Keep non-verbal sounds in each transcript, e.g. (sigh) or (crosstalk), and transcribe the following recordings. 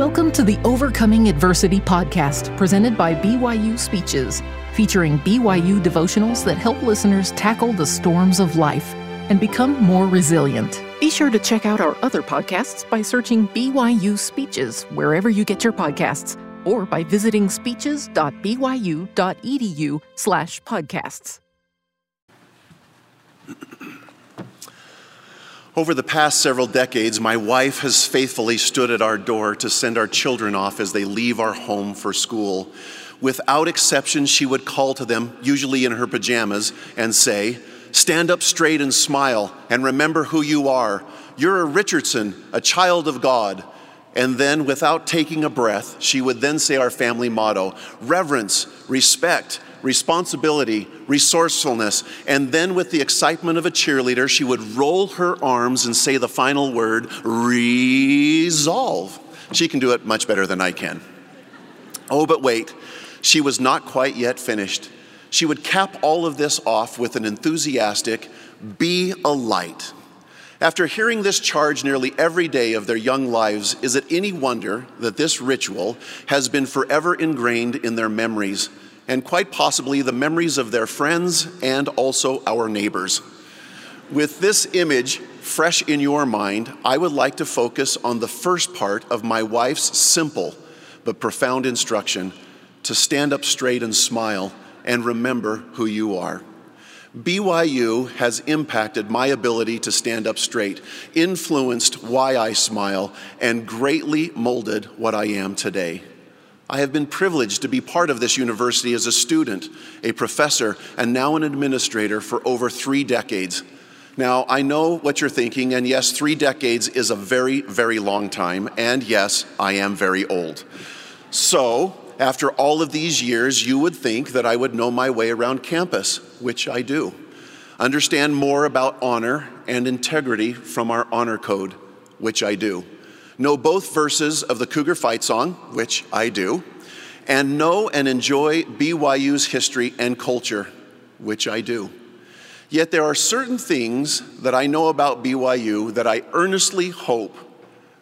Welcome to the Overcoming Adversity podcast presented by BYU Speeches, featuring BYU devotionals that help listeners tackle the storms of life and become more resilient. Be sure to check out our other podcasts by searching BYU Speeches wherever you get your podcasts or by visiting speeches.byu.edu slash podcasts. Over the past several decades, my wife has faithfully stood at our door to send our children off as they leave our home for school. Without exception, she would call to them, usually in her pajamas, and say, Stand up straight and smile, and remember who you are. You're a Richardson, a child of God. And then, without taking a breath, she would then say our family motto reverence, respect, responsibility, resourcefulness. And then, with the excitement of a cheerleader, she would roll her arms and say the final word resolve. She can do it much better than I can. Oh, but wait, she was not quite yet finished. She would cap all of this off with an enthusiastic, be a light. After hearing this charge nearly every day of their young lives, is it any wonder that this ritual has been forever ingrained in their memories, and quite possibly the memories of their friends and also our neighbors? With this image fresh in your mind, I would like to focus on the first part of my wife's simple but profound instruction to stand up straight and smile and remember who you are. BYU has impacted my ability to stand up straight, influenced why I smile, and greatly molded what I am today. I have been privileged to be part of this university as a student, a professor, and now an administrator for over three decades. Now, I know what you're thinking, and yes, three decades is a very, very long time, and yes, I am very old. So, after all of these years, you would think that I would know my way around campus, which I do. Understand more about honor and integrity from our honor code, which I do. Know both verses of the Cougar Fight Song, which I do. And know and enjoy BYU's history and culture, which I do. Yet there are certain things that I know about BYU that I earnestly hope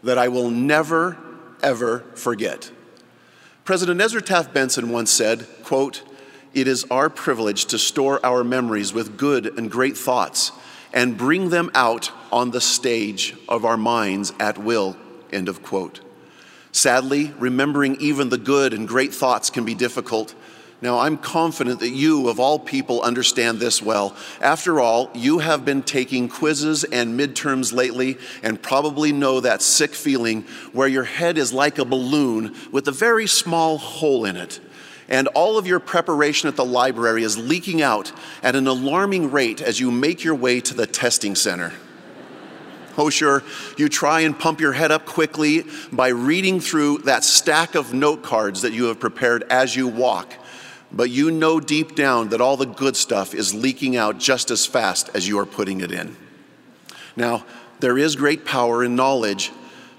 that I will never, ever forget. President Ezra Taft Benson once said, quote, It is our privilege to store our memories with good and great thoughts and bring them out on the stage of our minds at will, end of quote. Sadly, remembering even the good and great thoughts can be difficult. Now, I'm confident that you, of all people, understand this well. After all, you have been taking quizzes and midterms lately and probably know that sick feeling where your head is like a balloon with a very small hole in it. And all of your preparation at the library is leaking out at an alarming rate as you make your way to the testing center. Oh, you try and pump your head up quickly by reading through that stack of note cards that you have prepared as you walk but you know deep down that all the good stuff is leaking out just as fast as you are putting it in. Now, there is great power in knowledge,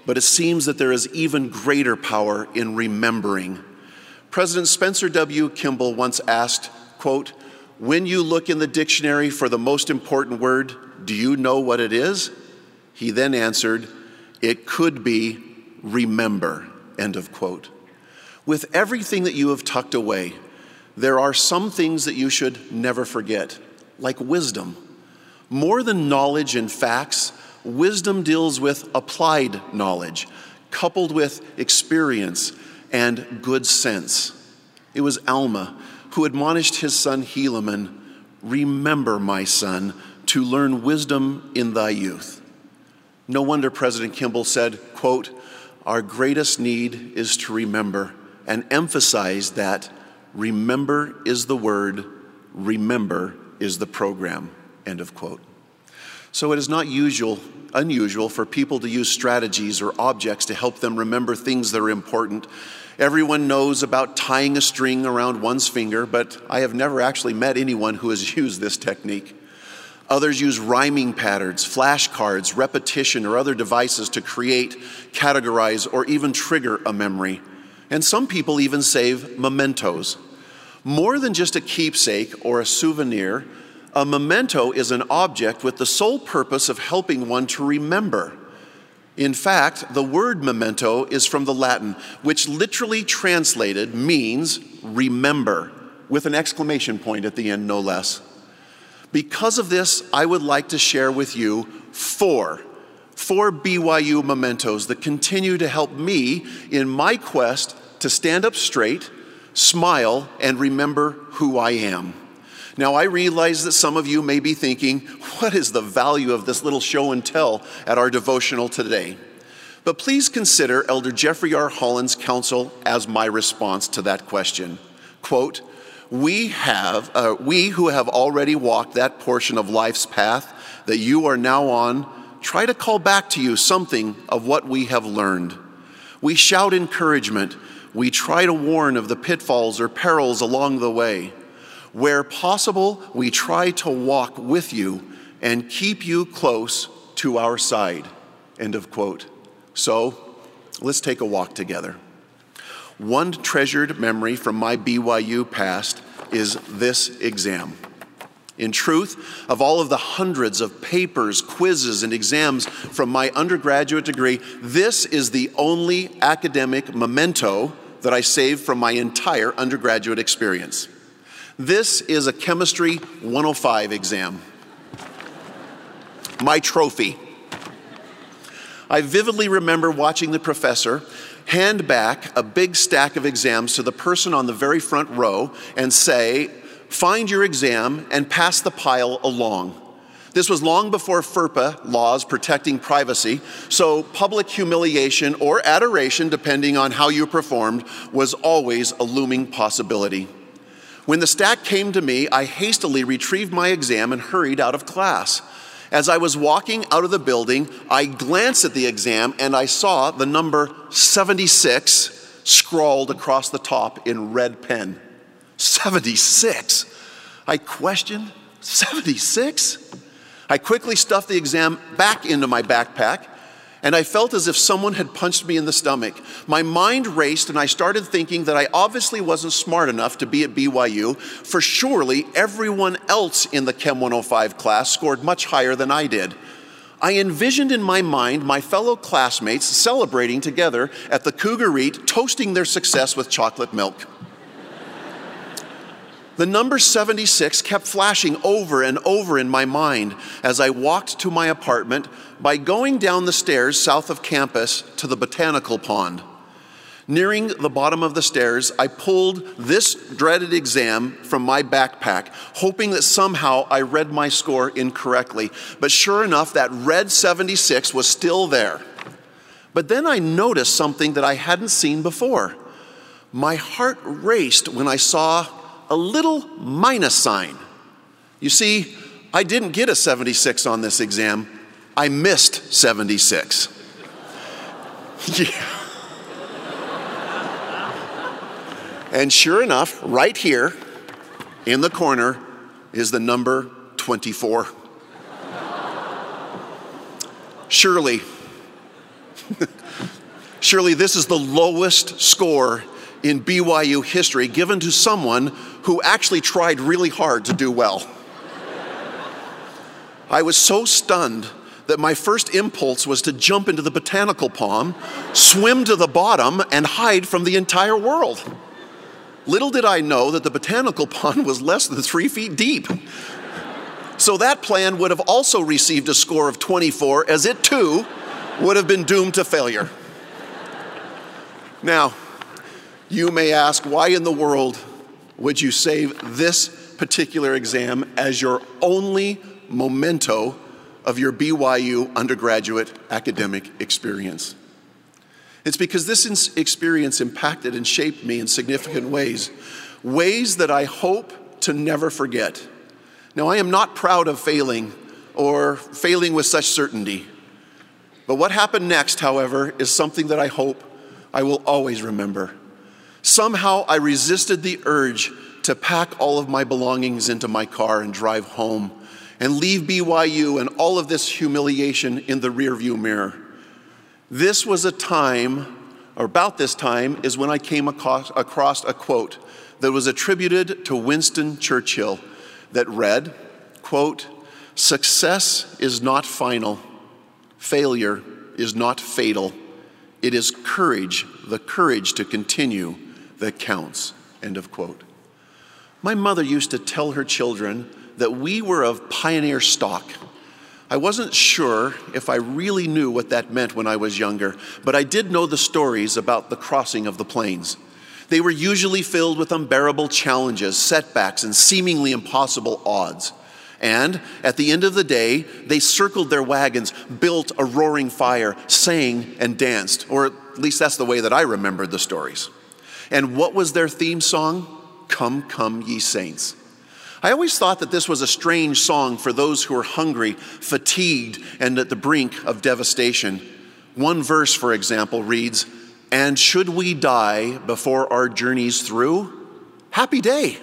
but it seems that there is even greater power in remembering. President Spencer W. Kimball once asked, quote, when you look in the dictionary for the most important word, do you know what it is? He then answered, it could be remember, end of quote. With everything that you have tucked away, there are some things that you should never forget, like wisdom. More than knowledge and facts, wisdom deals with applied knowledge, coupled with experience and good sense. It was Alma who admonished his son Helaman Remember, my son, to learn wisdom in thy youth. No wonder President Kimball said, quote, Our greatest need is to remember and emphasize that Remember is the word, remember is the program. End of quote. So it is not usual, unusual for people to use strategies or objects to help them remember things that are important. Everyone knows about tying a string around one's finger, but I have never actually met anyone who has (laughs) used this technique. Others use rhyming patterns, flashcards, repetition, or other devices to create, categorize, or even trigger a memory. And some people even save mementos. More than just a keepsake or a souvenir, a memento is an object with the sole purpose of helping one to remember. In fact, the word memento is from the Latin, which literally translated means remember, with an exclamation point at the end, no less. Because of this, I would like to share with you four, four BYU mementos that continue to help me in my quest to stand up straight, smile, and remember who I am. Now, I realize that some of you may be thinking, what is the value of this little show and tell at our devotional today? But please consider Elder Jeffrey R. Holland's counsel as my response to that question. Quote, we have, uh, we who have already walked that portion of life's path that you are now on, try to call back to you something of what we have learned. We shout encouragement. We try to warn of the pitfalls or perils along the way. Where possible, we try to walk with you and keep you close to our side. End of quote. So, let's take a walk together. One treasured memory from my BYU past is this exam. In truth, of all of the hundreds of papers, quizzes, and exams from my undergraduate degree, this is the only academic memento that I saved from my entire undergraduate experience. This is a Chemistry 105 exam. My trophy. I vividly remember watching the professor hand back a big stack of exams to the person on the very front row and say, Find your exam and pass the pile along. This was long before FERPA laws protecting privacy, so public humiliation or adoration, depending on how you performed, was always a looming possibility. When the stack came to me, I hastily retrieved my exam and hurried out of class. As I was walking out of the building, I glanced at the exam and I saw the number 76 scrawled across the top in red pen. 76. I questioned 76? I quickly stuffed the exam back into my backpack and I felt as if someone had punched me in the stomach. My mind raced, and I started thinking that I obviously wasn't smart enough to be at BYU, for surely everyone else in the Chem 105 class scored much higher than I did. I envisioned in my mind my fellow classmates celebrating together at the Cougareat, toasting their success with chocolate milk. The number 76 kept flashing over and over in my mind as I walked to my apartment by going down the stairs south of campus to the botanical pond. Nearing the bottom of the stairs, I pulled this dreaded exam from my backpack, hoping that somehow I read my score incorrectly. But sure enough, that red 76 was still there. But then I noticed something that I hadn't seen before. My heart raced when I saw a little minus sign. You see, I didn't get a 76 on this exam, I missed 76. (laughs) yeah. And sure enough, right here in the corner is the number 24. Surely, surely (laughs) this is the lowest score in BYU history given to someone who actually tried really hard to do well. (laughs) I was so stunned that my first impulse was to jump into the botanical pond, swim to the bottom, and hide from the entire world. Little did I know that the botanical (laughs) pond was less than three feet deep. So that plan would have also received a score of 24, as it too would have been doomed to failure. Now, you may ask, why in the world would you save this particular exam as your only memento of your BYU undergraduate academic experience? It's because this experience impacted and shaped me in significant ways, ways that I hope to never forget. Now, I am not proud of failing or failing with such certainty. But what happened next, however, is something that I hope I will always remember. Somehow I resisted the urge to pack all of my belongings into my car and drive home and leave BYU and all of this humiliation in the rearview mirror. This was a time, or about this time, is when I came across, across a quote that was attributed to Winston Churchill that read, quote, Success is not final, failure is not fatal. It is courage, the courage to continue, that counts. End of quote. My mother used to tell her children that we were of pioneer stock. I wasn't sure if I really knew what that meant when I was younger, but I did know the stories about the crossing of the plains. They were usually filled with unbearable challenges, setbacks, and seemingly impossible odds. And at the end of the day, they circled their wagons, built a roaring fire, sang and danced, or at least that's the way that I remembered the stories. And what was their theme song? Come, come, ye saints. I always thought that this was a strange song for those who are hungry, fatigued, and at the brink of devastation. One verse, for example, reads, And should we die before our journey's through? Happy day,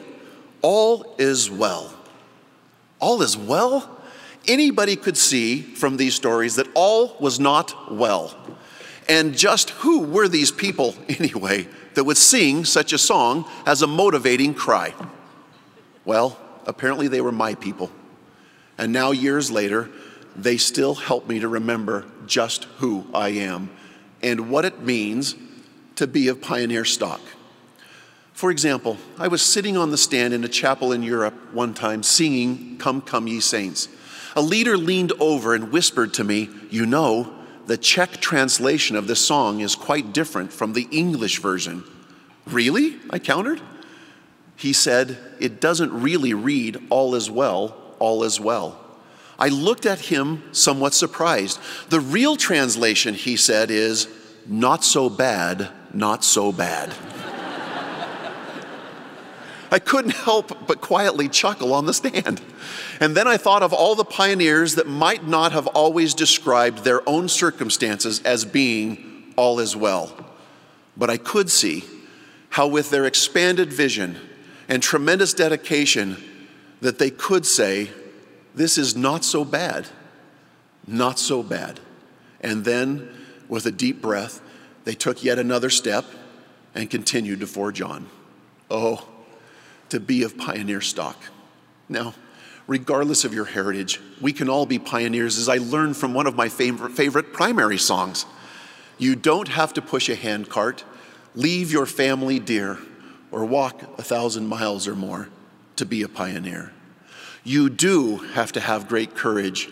all is well. All is well? Anybody could see from these stories that all was not well. And just who were these people, (laughs) anyway, that would sing such a song as a motivating cry? Well, apparently they were my people. And now, years later, they still help me to remember just who I am and what it means to be of pioneer stock. For example, I was sitting on the stand in a chapel in Europe one time singing Come, Come, Ye Saints. A leader leaned over and whispered to me, You know, the Czech translation of this song is quite different from the English version. Really? I countered. He said, It doesn't really read, All is well, all is well. I looked at him somewhat surprised. The real translation, he said, is, Not so bad, not so bad. I couldn't help but quietly chuckle on the stand. And then I thought of all the pioneers that might not have always described their own circumstances as being all is well. But I could see how, with their expanded vision and tremendous dedication, that they could say, This is not so bad, not so bad. And then, with a deep breath, they took yet another step and continued to forge on. Oh, to be of pioneer stock. Now, regardless of your heritage, we can all be pioneers, as I learned from one of my favorite, favorite primary songs. You don't have to push a handcart, leave your family dear, or walk a thousand miles or more to be a pioneer. You do have to have great courage,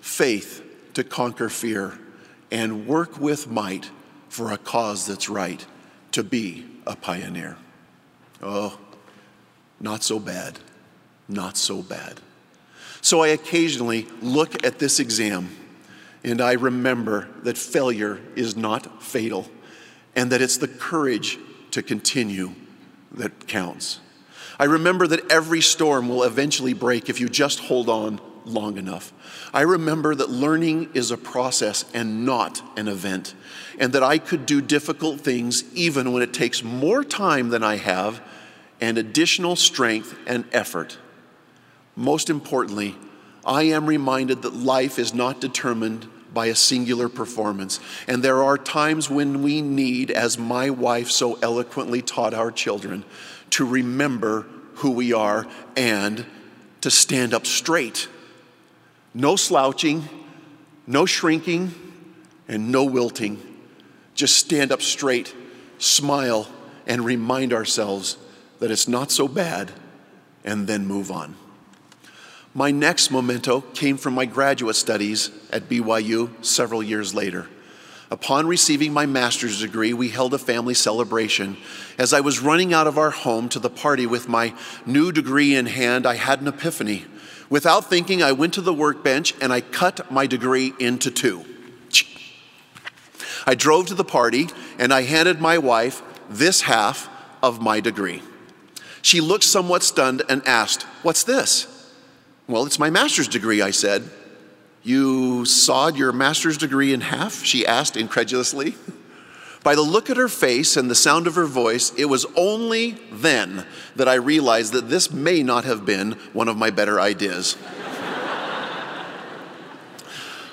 faith to conquer fear, and work with might for a cause that's right to be a pioneer. Oh, not so bad. Not so bad. So I occasionally look at this exam and I remember that failure is not fatal and that it's the courage to continue that counts. I remember that every storm will eventually break if you just hold on long enough. I remember that learning is a process and not an event, and that I could do difficult things even when it takes more time than I have and additional strength and effort. Most importantly, I am reminded that life is not determined by a singular performance. And there are times when we need, as my wife so eloquently taught our children, to remember who we are and to stand up straight. No slouching, no shrinking, and no wilting. Just stand up straight, smile, and remind ourselves that it's not so bad, and then move on. My next memento came from my graduate studies at BYU several years later. Upon receiving my master's degree, we held a family celebration. As I was running out of our home to the party with my new degree in hand, I had an epiphany. Without thinking, I went to the workbench and I cut my degree into two. I drove to the party and I handed my wife this half of my degree. She looked somewhat stunned and asked, What's this? Well, it's my master's degree, I said. You sawed your master's degree in half? She asked incredulously. By the look at her face and the sound of her voice, it was only then that I realized that this may not have been one of my better ideas.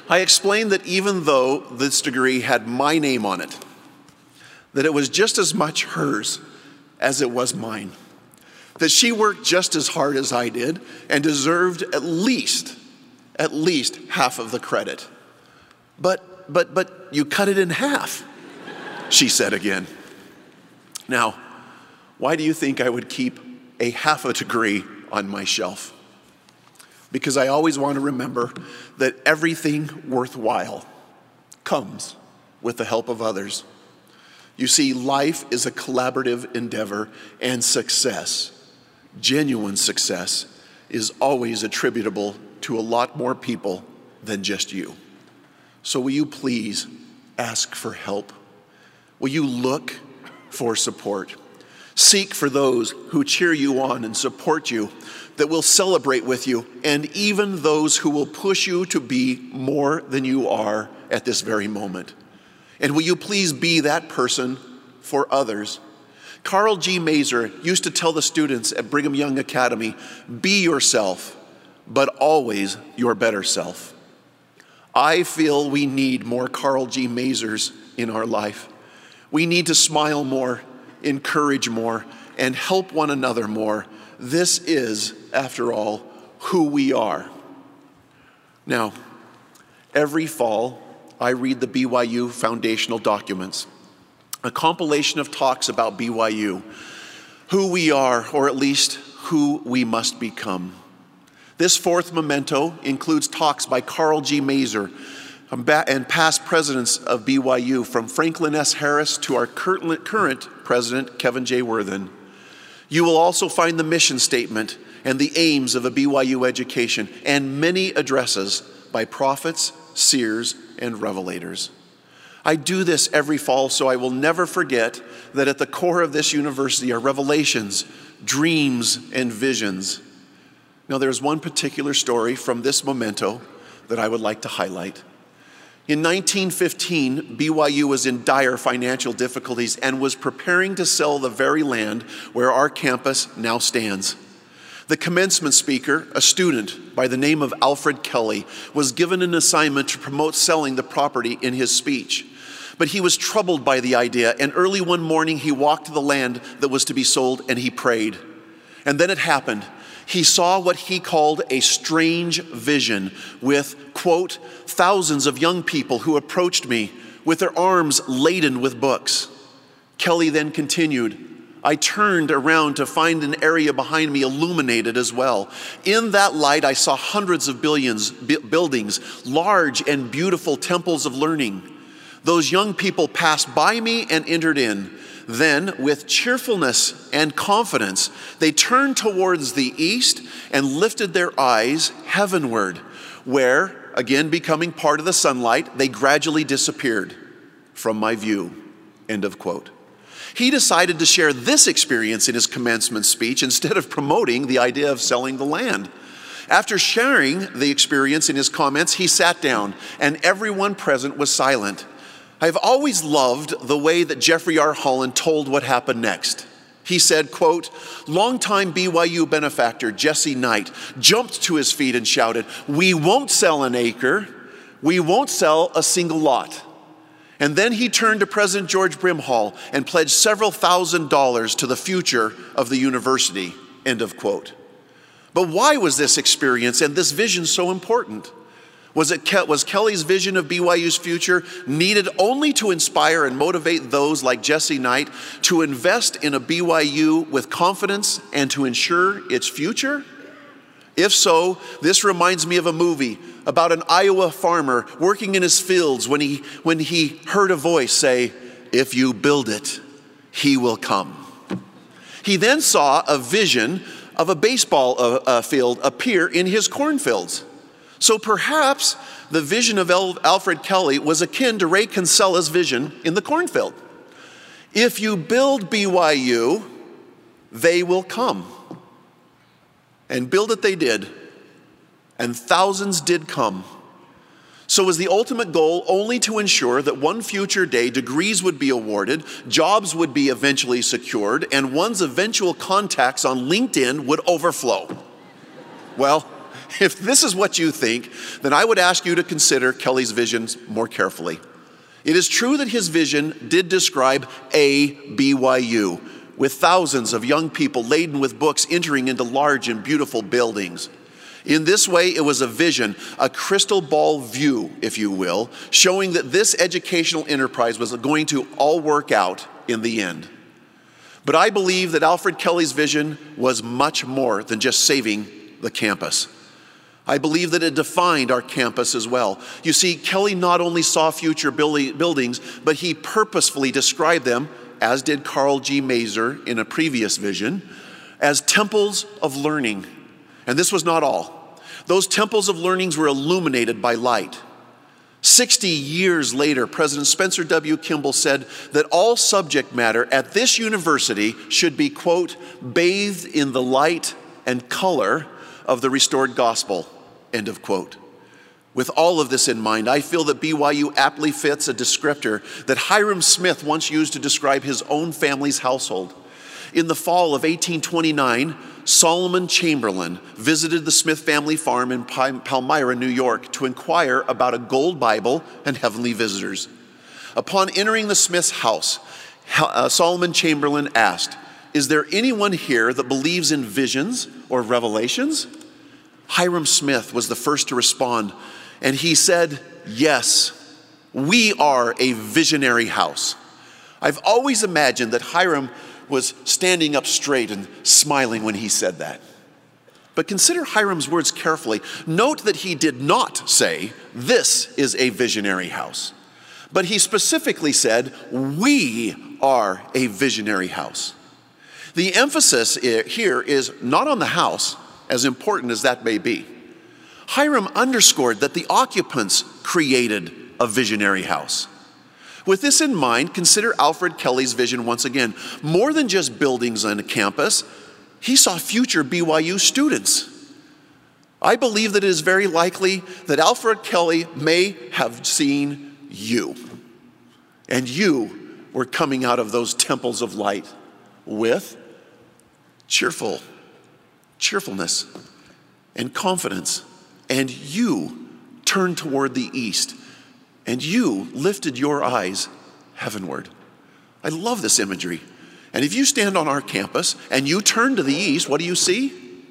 I explained that even though this degree had my name on it, that it was just as much hers as it was mine that she worked just as hard as I did and deserved at least, at least half of the credit. But but, but, you cut it in half, she said again. Now, why do you think I would keep a half a degree on my shelf? Because I always want to remember that everything worthwhile comes with the help of others. You see, life is a collaborative endeavor, and success, genuine success, is always attributable to a lot more people than just you. So, will you please ask for help? Will you look for support? Seek for those who cheer you on and support you, that will celebrate with you, and even those who will push you to be more than you are at this very moment. And will you please be that person for others? Carl G. Maeser used to tell the students at Brigham Young Academy be yourself, but always your better self. I feel we need more Carl G. Maesers in our life. We need to smile more, encourage more, and help one another more. This is, after all, who we are. Now, every fall, I read the BYU foundational documents, a compilation of talks about BYU, who we are, or at least who we must become. This fourth memento includes talks by Carl G. Maeser and past presidents of BYU, from Franklin S. Harris to our current president, Kevin J. Worthen. You will also find the mission statement and the aims of a BYU education and many addresses by prophets, seers, and revelators. I do this every fall so I will never forget that at the core of this university are revelations, dreams, and visions. Now, there's one particular story from this memento that I would like to highlight. In 1915, BYU was in dire financial difficulties and was preparing to sell the very land where our campus now stands. The commencement speaker, a student by the name of Alfred Kelly, was given an assignment to promote selling the property in his speech. But he was troubled by the idea, and early one morning he walked to the land that was to be sold and he prayed. And then it happened he saw what he called a strange vision with, quote, thousands of young people who approached me with their arms laden with books. Kelly then continued, I turned around to find an area behind me illuminated as well. In that light, I saw hundreds of billions, buildings, large and beautiful temples of learning. Those young people passed by me and entered in. Then, with cheerfulness and confidence, they turned towards the east and lifted their eyes heavenward, where, again becoming part of the sunlight, they gradually disappeared from my view. End of quote. He decided to share this experience in his commencement speech instead of promoting the idea of selling the land. After sharing the experience in his comments, he sat down, and everyone present was silent. I've always loved the way that Jeffrey R. Holland told what happened next. He said, quote, longtime BYU benefactor Jesse Knight jumped to his feet and shouted, We won't sell an acre. We won't sell a single lot. And then he turned to President George Brimhall and pledged several thousand dollars to the future of the university. End of quote. But why was this experience and this vision so important? Was, it, was Kelly's vision of BYU's future needed only to inspire and motivate those like Jesse Knight to invest in a BYU with confidence and to ensure its future? If so, this reminds me of a movie about an Iowa farmer working in his fields when he, when he heard a voice say, If you build it, he will come. He then saw a vision of a baseball uh, uh, field appear in his cornfields. So perhaps the vision of Alfred Kelly was akin to Ray Kinsella's vision in the cornfield. If you build BYU, they will come. And build it they did, and thousands did come. So, was the ultimate goal only to ensure that one future day degrees would be awarded, jobs would be eventually secured, and one's eventual contacts on LinkedIn would overflow? Well, (laughs) if this is what you think, then I would ask you to consider Kelly's visions more carefully. It is true that his vision did describe a BYU, with thousands of young people laden with books entering into large and beautiful buildings. In this way, it was a vision, a crystal ball view, if you will, showing that this educational enterprise was going to all work out in the end. But I believe that Alfred Kelly's vision was much more than just saving the campus. I believe that it defined our campus as well. You see, Kelly not only saw future buildings, but he purposefully described them, as did Carl G. Maeser in a previous vision, as temples of learning. And this was not all. Those temples of learnings were illuminated by light. 60 years later, President Spencer W. Kimball said that all subject matter at this university should be, quote, bathed in the light and color of the restored gospel, end of quote. With all of this in mind, I feel that BYU aptly fits a descriptor that Hyrum Smith once used to describe his own family's household. In the fall of 1829, Solomon Chamberlain visited the Smith family farm in Palmyra, New York, to inquire about a gold Bible and heavenly visitors. Upon entering the Smith's house, uh, Solomon Chamberlain asked, Is there anyone here that believes in visions or revelations? Hyrum Smith was the first to respond, and he said, Yes, we are a visionary house. I've always imagined that Hyrum was standing up straight and smiling when he said that. But consider Hyrum's words carefully. Note that he did not say, This is a visionary house. But he specifically said, We are a visionary house. The emphasis here is not on the house, as important as that may be. Hyrum underscored that the occupants created a visionary house. With this in mind, consider Alfred Kelly's vision once again. More than just buildings on a campus, he saw future BYU students. I believe that it is very likely that Alfred Kelly may have seen you. And you were coming out of those temples of light with cheerful, cheerfulness and confidence. And you turned toward the east and you lifted your eyes heavenward. I love this imagery. And if you stand on our campus and you turn to the east, what do you see?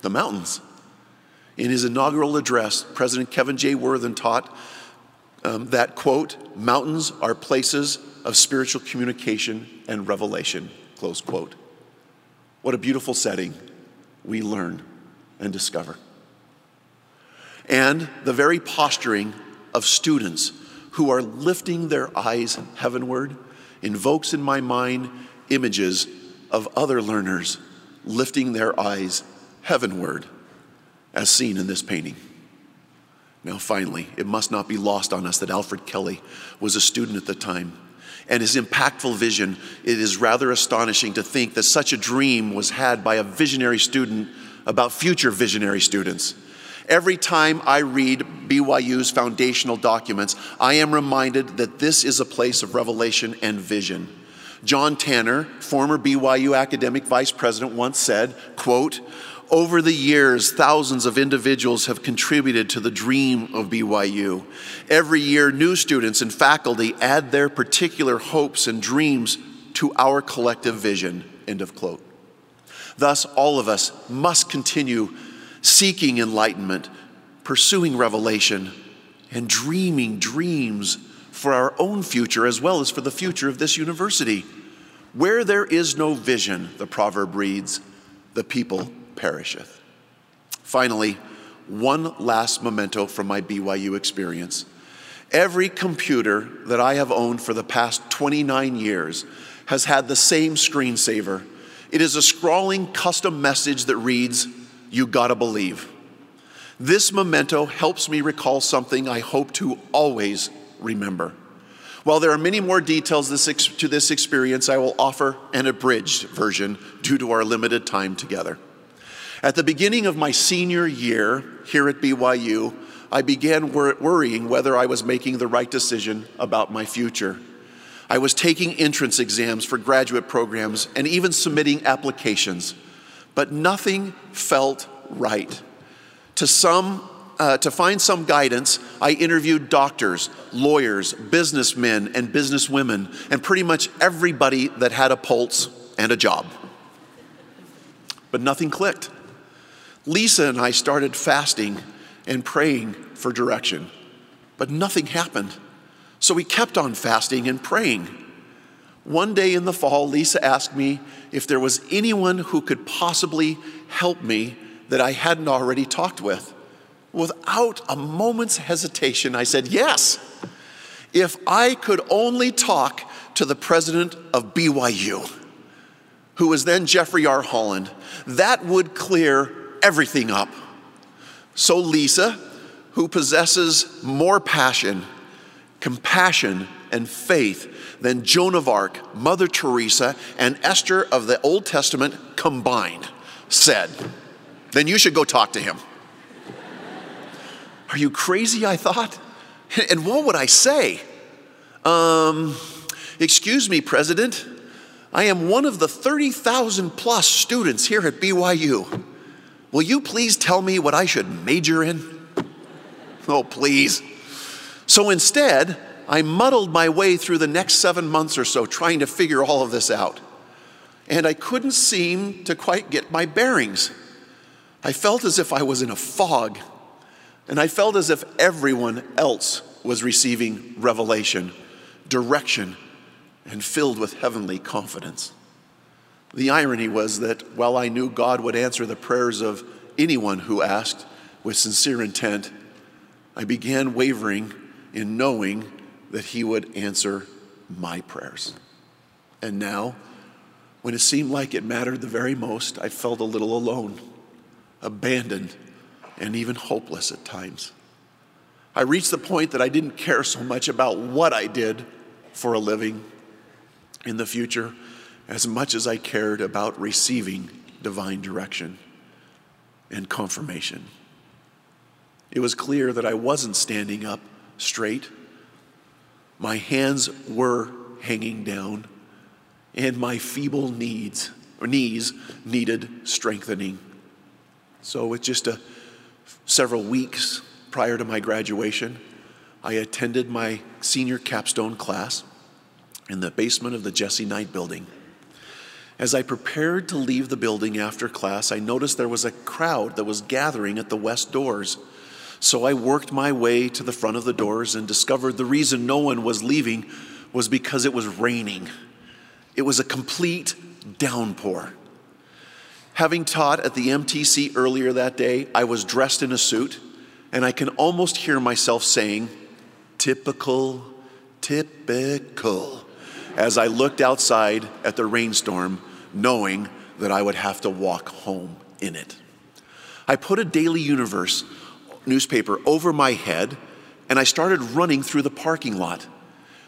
The mountains. In his inaugural address, President Kevin J. Worthen taught um, that, quote, mountains are places of spiritual communication and revelation, close quote. What a beautiful setting we learn and discover. And the very posturing of students who are lifting their eyes heavenward invokes in my mind images of other learners lifting their eyes heavenward, as seen in this painting. Now, finally, it must not be lost on us that Alfred Kelly was a student at the time. And his impactful vision, it is rather astonishing to think that such a dream was had by a visionary student about future visionary students. Every time I read BYU's foundational documents, I am reminded that this is a place of revelation and vision. John Tanner, former BYU academic vice president, once said, quote, over the years, thousands of individuals have contributed to the dream of BYU. Every year, new students and faculty add their particular hopes and dreams to our collective vision. End of quote. Thus, all of us must continue seeking enlightenment, pursuing revelation, and dreaming dreams for our own future as well as for the future of this university. Where there is no vision, the proverb reads, the people perisheth. Finally, one last memento from my BYU experience. Every computer that I have owned for the past 29 years has had the same screensaver. It is a scrawling custom message that reads, you gotta believe. This memento helps me recall something I hope to always remember. While there are many more details to this experience, I will offer an abridged version due to our limited time together. At the beginning of my senior year here at BYU, I began worrying whether I was making the right decision about my future. I was taking entrance exams for graduate programs and even submitting applications but nothing felt right. To some, uh, to find some guidance, I interviewed doctors, lawyers, businessmen, and businesswomen, and pretty much everybody that had a pulse and a job. But nothing clicked. Lisa and I started fasting and praying for direction, but nothing happened. So we kept on fasting and praying. One day in the fall, Lisa asked me if there was anyone who could possibly help me that I hadn't already talked with. Without a moment's hesitation, I said, Yes. If I could only talk to the president of BYU, who was then Jeffrey R. Holland, that would clear everything up. So, Lisa, who possesses more passion, compassion, and faith than Joan of Arc, Mother Teresa, and Esther of the Old Testament combined, said, Then you should go talk to him. Are you crazy? I thought. (laughs) And what would I say? Um, excuse me, President. I am one of the 30,000 plus students here at BYU. Will you please tell me what I should major in? Oh, please. So instead, I muddled my way through the next seven months or so trying to figure all of this out. And I couldn't seem to quite get my bearings. I felt as if I was in a fog, and I felt as if everyone else was receiving revelation, direction, and filled with heavenly confidence. The irony was that while I knew God would answer the prayers of anyone who asked with sincere intent, I began wavering in knowing that He would answer my prayers. And now, when it seemed like it mattered the very most, I felt a little alone, abandoned, and even hopeless at times. I reached the point that I didn't care so much about what I did for a living in the future as much as I cared about receiving divine direction and confirmation. It was clear that I wasn't standing up straight. My hands were hanging down, and my feeble needs knees needed strengthening. So, with just a, several weeks prior to my graduation, I attended my senior capstone class in the basement of the Jesse Knight building. As I prepared to leave the building after class, I noticed there was a crowd that was gathering at the west doors. So I worked my way to the front of the doors and discovered the reason no one was leaving was because it was raining. It was a complete downpour. Having taught at the MTC earlier that day, I was dressed in a suit, and I can almost hear myself saying, Typical, typical as I looked outside at the rainstorm, knowing that I would have to walk home in it. I put a Daily Universe newspaper over my head and I started running through the parking lot.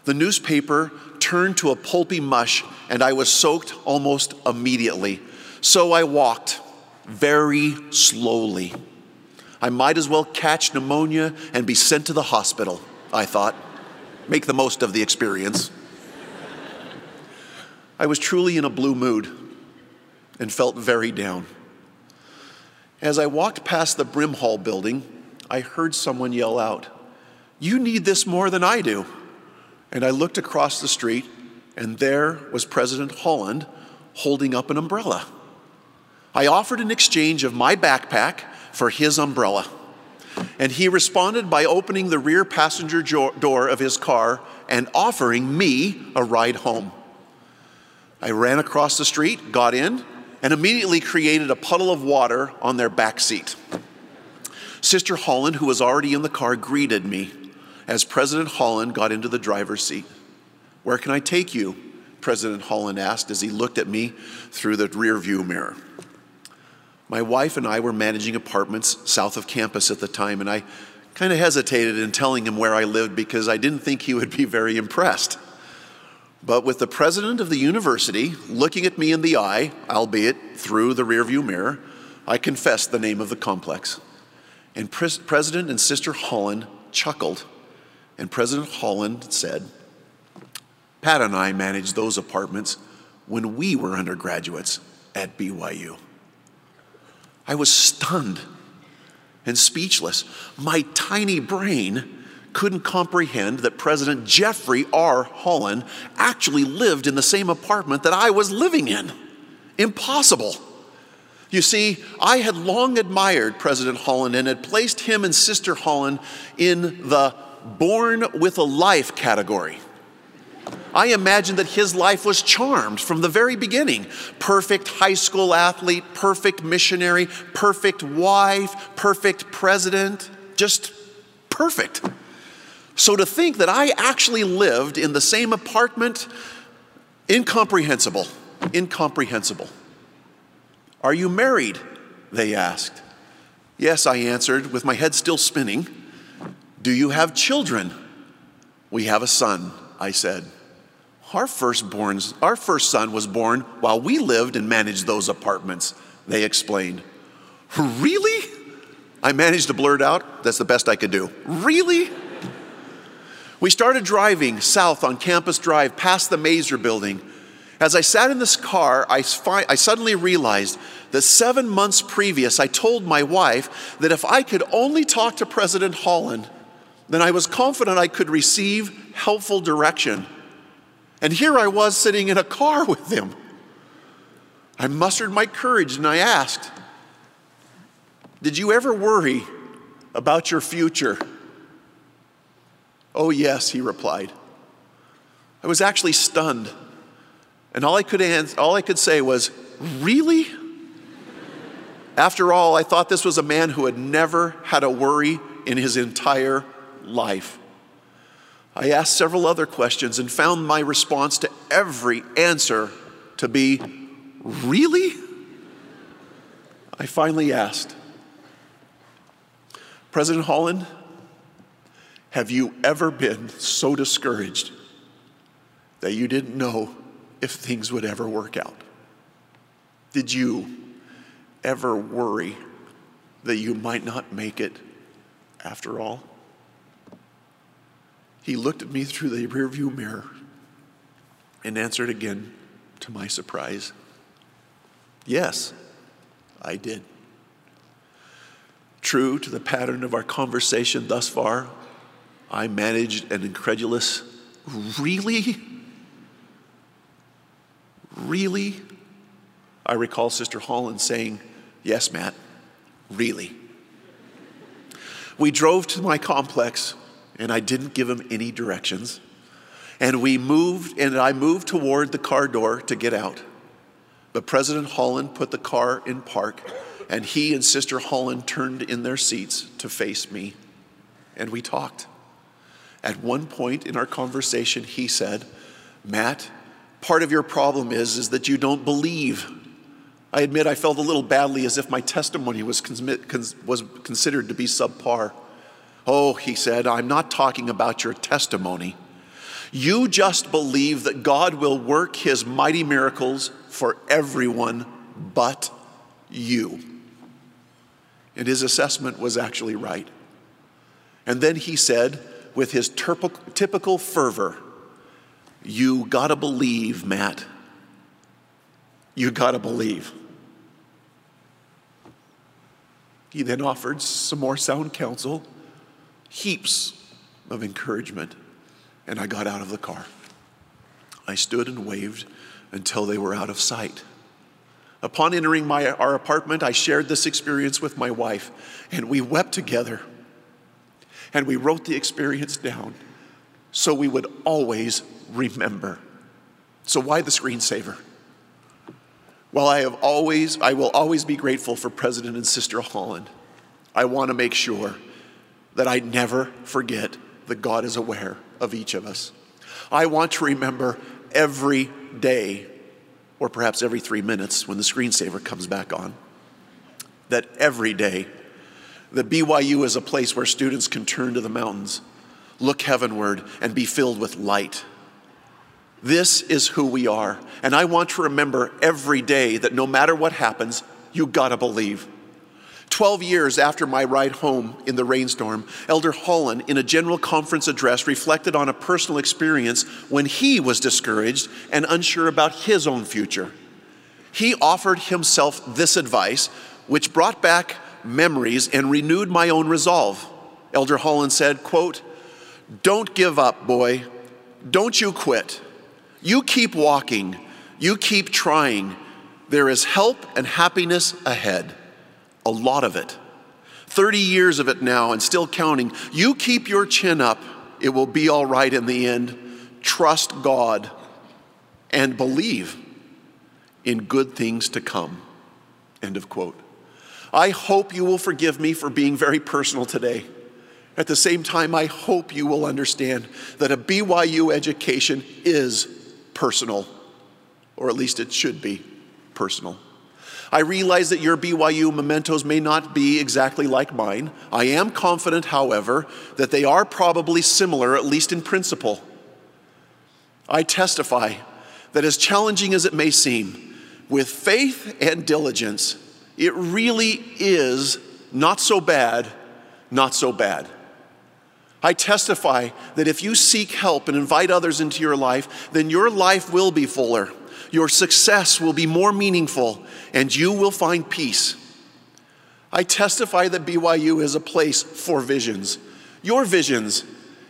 The newspaper turned to a pulpy mush and I was soaked almost immediately. So I walked very slowly. I might as well catch pneumonia and be sent to the hospital, I thought. Make the most of the experience. I was truly in a blue mood and felt very down. As I walked past the Brimhall building, I heard someone yell out, You need this more than I do. And I looked across the street, and there was President Holland holding up an umbrella. I offered an exchange of my backpack for his umbrella. And he responded by opening the rear passenger door of his car and offering me a ride home. I ran across the street, got in, and immediately created a puddle of water on their back seat. Sister Holland, who was already in the car, greeted me as President Holland got into the driver's seat. Where can I take you? President Holland asked as he looked at me through the rearview mirror. My wife and I were managing apartments south of campus at the time, and I kind of hesitated in telling him where I lived because I didn't think he would be very impressed. But with the president of the university looking at me in the eye, albeit through the rearview mirror, I confessed the name of the complex. And Pres- President and Sister Holland chuckled, and President Holland said, Pat and I managed those apartments when we were undergraduates at BYU. I was stunned and speechless. My tiny brain couldn't comprehend that President Jeffrey R. Holland actually lived in the same apartment that I was living in. Impossible. You see, I had long admired President Holland and had placed him and Sister Holland in the born with a life category. I imagined that his life was charmed from the very beginning. Perfect high school athlete, perfect missionary, perfect wife, perfect president, just perfect. So to think that I actually lived in the same apartment, incomprehensible, incomprehensible. Are you married? They asked. Yes, I answered, with my head still spinning. Do you have children? We have a son, I said. Our firstborns, our first son was born while we lived and managed those apartments, they explained. Really? I managed to blurt out. That's the best I could do. Really? We started driving south on Campus Drive past the Maeser building. As I sat in this car, I, fi- I suddenly realized that seven months previous, I told my wife that if I could only talk to President Holland, then I was confident I could receive helpful direction. And here I was sitting in a car (laughs) with him. I mustered my courage and I asked, Did you ever worry about your future? Oh, yes, he replied. I was actually stunned. And all I could, all I could say was, Really? After all, I thought this was a man who had never had a worry in his entire life. I asked several other questions and found my response to every answer to be, Really? I finally asked, President Holland, have you ever been so discouraged that you didn't know if things would ever work out? Did you ever worry that you might not make it after all? He looked at me through the rearview mirror and answered again to my surprise Yes, I did. True to the pattern of our conversation thus far, I managed an incredulous, really? Really? I recall Sister Holland saying, Yes, Matt, really. We drove to my complex, and I didn't give him any directions. And we moved, and I moved toward the car door to get out. But President Holland put the car in park, and he and Sister Holland turned in their seats to face me, and we talked. At one point in our conversation, he said, Matt, part of your problem is, is that you don't believe. I admit I felt a little badly as if my testimony was, was considered to be subpar. Oh, he said, I'm not talking about your testimony. You just believe that God will work his mighty miracles for everyone but you. And his assessment was actually right. And then he said, with his typical fervor, You gotta believe, Matt. You gotta believe. He then offered some more sound counsel, heaps of encouragement, and I got out of the car. I stood and waved until they were out of sight. Upon entering my, our apartment, I shared this experience with my wife, and we wept together and we wrote the experience down so we would always remember. So, why the screensaver? While I have always, I will always be grateful for President and Sister Holland, I want to make sure that I never forget that God is aware of each of us. I want to remember every day, or perhaps every three minutes when the screensaver comes back on, that every day that BYU is a place where students can turn to the mountains, look heavenward, and be filled with light. This is who we are. And I want to remember every day that no matter what happens, you gotta believe. 12 years after my ride home in the rainstorm, Elder Holland, in a general conference address, reflected on a personal experience when he was discouraged and unsure about his own future. He offered himself this advice, which brought back memories and renewed my own resolve. Elder Holland said, quote, Don't give up, boy. Don't you quit. You keep walking. You keep trying. There is help and happiness ahead, a lot of it. 30 years of it now and still counting. You keep your chin up, it will be all right in the end. Trust God and believe in good things to come. End of quote. I hope you will forgive me for being very personal today. At the same time, I hope you will understand that a BYU education is personal, or at least it should be personal. I realize that your BYU mementos may not be exactly like mine. I am confident, however, that they are probably similar, at least in principle. I testify that as challenging as it may seem, with faith and diligence, it really is not so bad, not so bad. I testify that if you seek help and invite others into your life, then your life will be fuller, your success will be more meaningful, and you will find peace. I testify that BYU is a place for visions, your visions,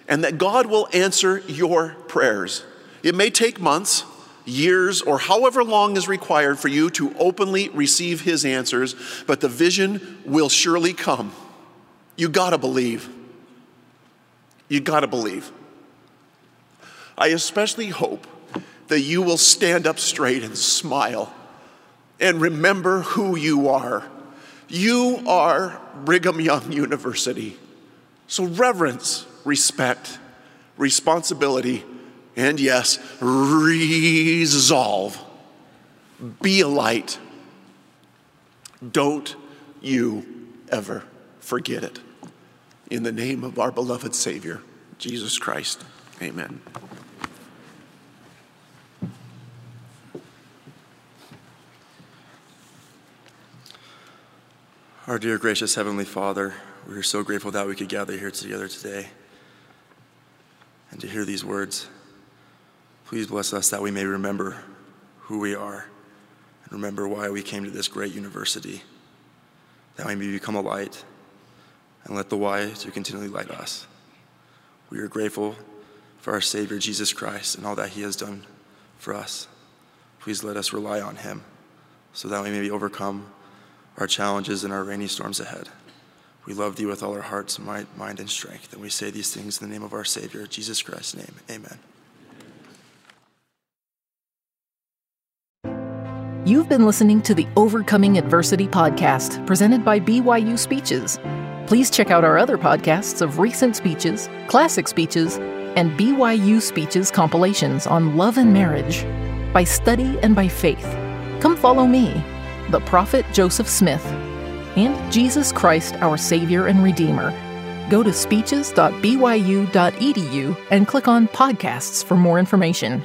and that God will answer your prayers. It may take months, years, or however long is required for you to openly receive His answers, but the vision will surely come. You gotta believe. You gotta believe. I especially hope that you will stand up straight and smile and remember who you are. You are Brigham Young University. So, reverence, respect, responsibility, and yes, resolve. Be a light. Don't you ever forget it. In the name of our beloved Savior, Jesus Christ. Amen. Our dear gracious Heavenly Father, we are so grateful that we could gather here together today and to hear these words. Please bless us that we may remember who we are and remember why we came to this great university, that we may become a light and let the why to continually light us. We are grateful for our Savior Jesus Christ and all that He has done for us. Please let us rely on Him so that we may overcome our challenges and our rainy storms ahead. We love thee with all our hearts, might, mind, and strength. And we say these things in the name of our Savior, Jesus Christ's name. Amen. You've been listening to the Overcoming Adversity podcast presented by BYU Speeches. Please check out our other podcasts of recent speeches, classic speeches, and BYU Speeches compilations on love and marriage, by study and by faith. Come follow me, the prophet Joseph Smith, and Jesus Christ, our Savior and Redeemer. Go to speeches.byu.edu and click on podcasts for more information.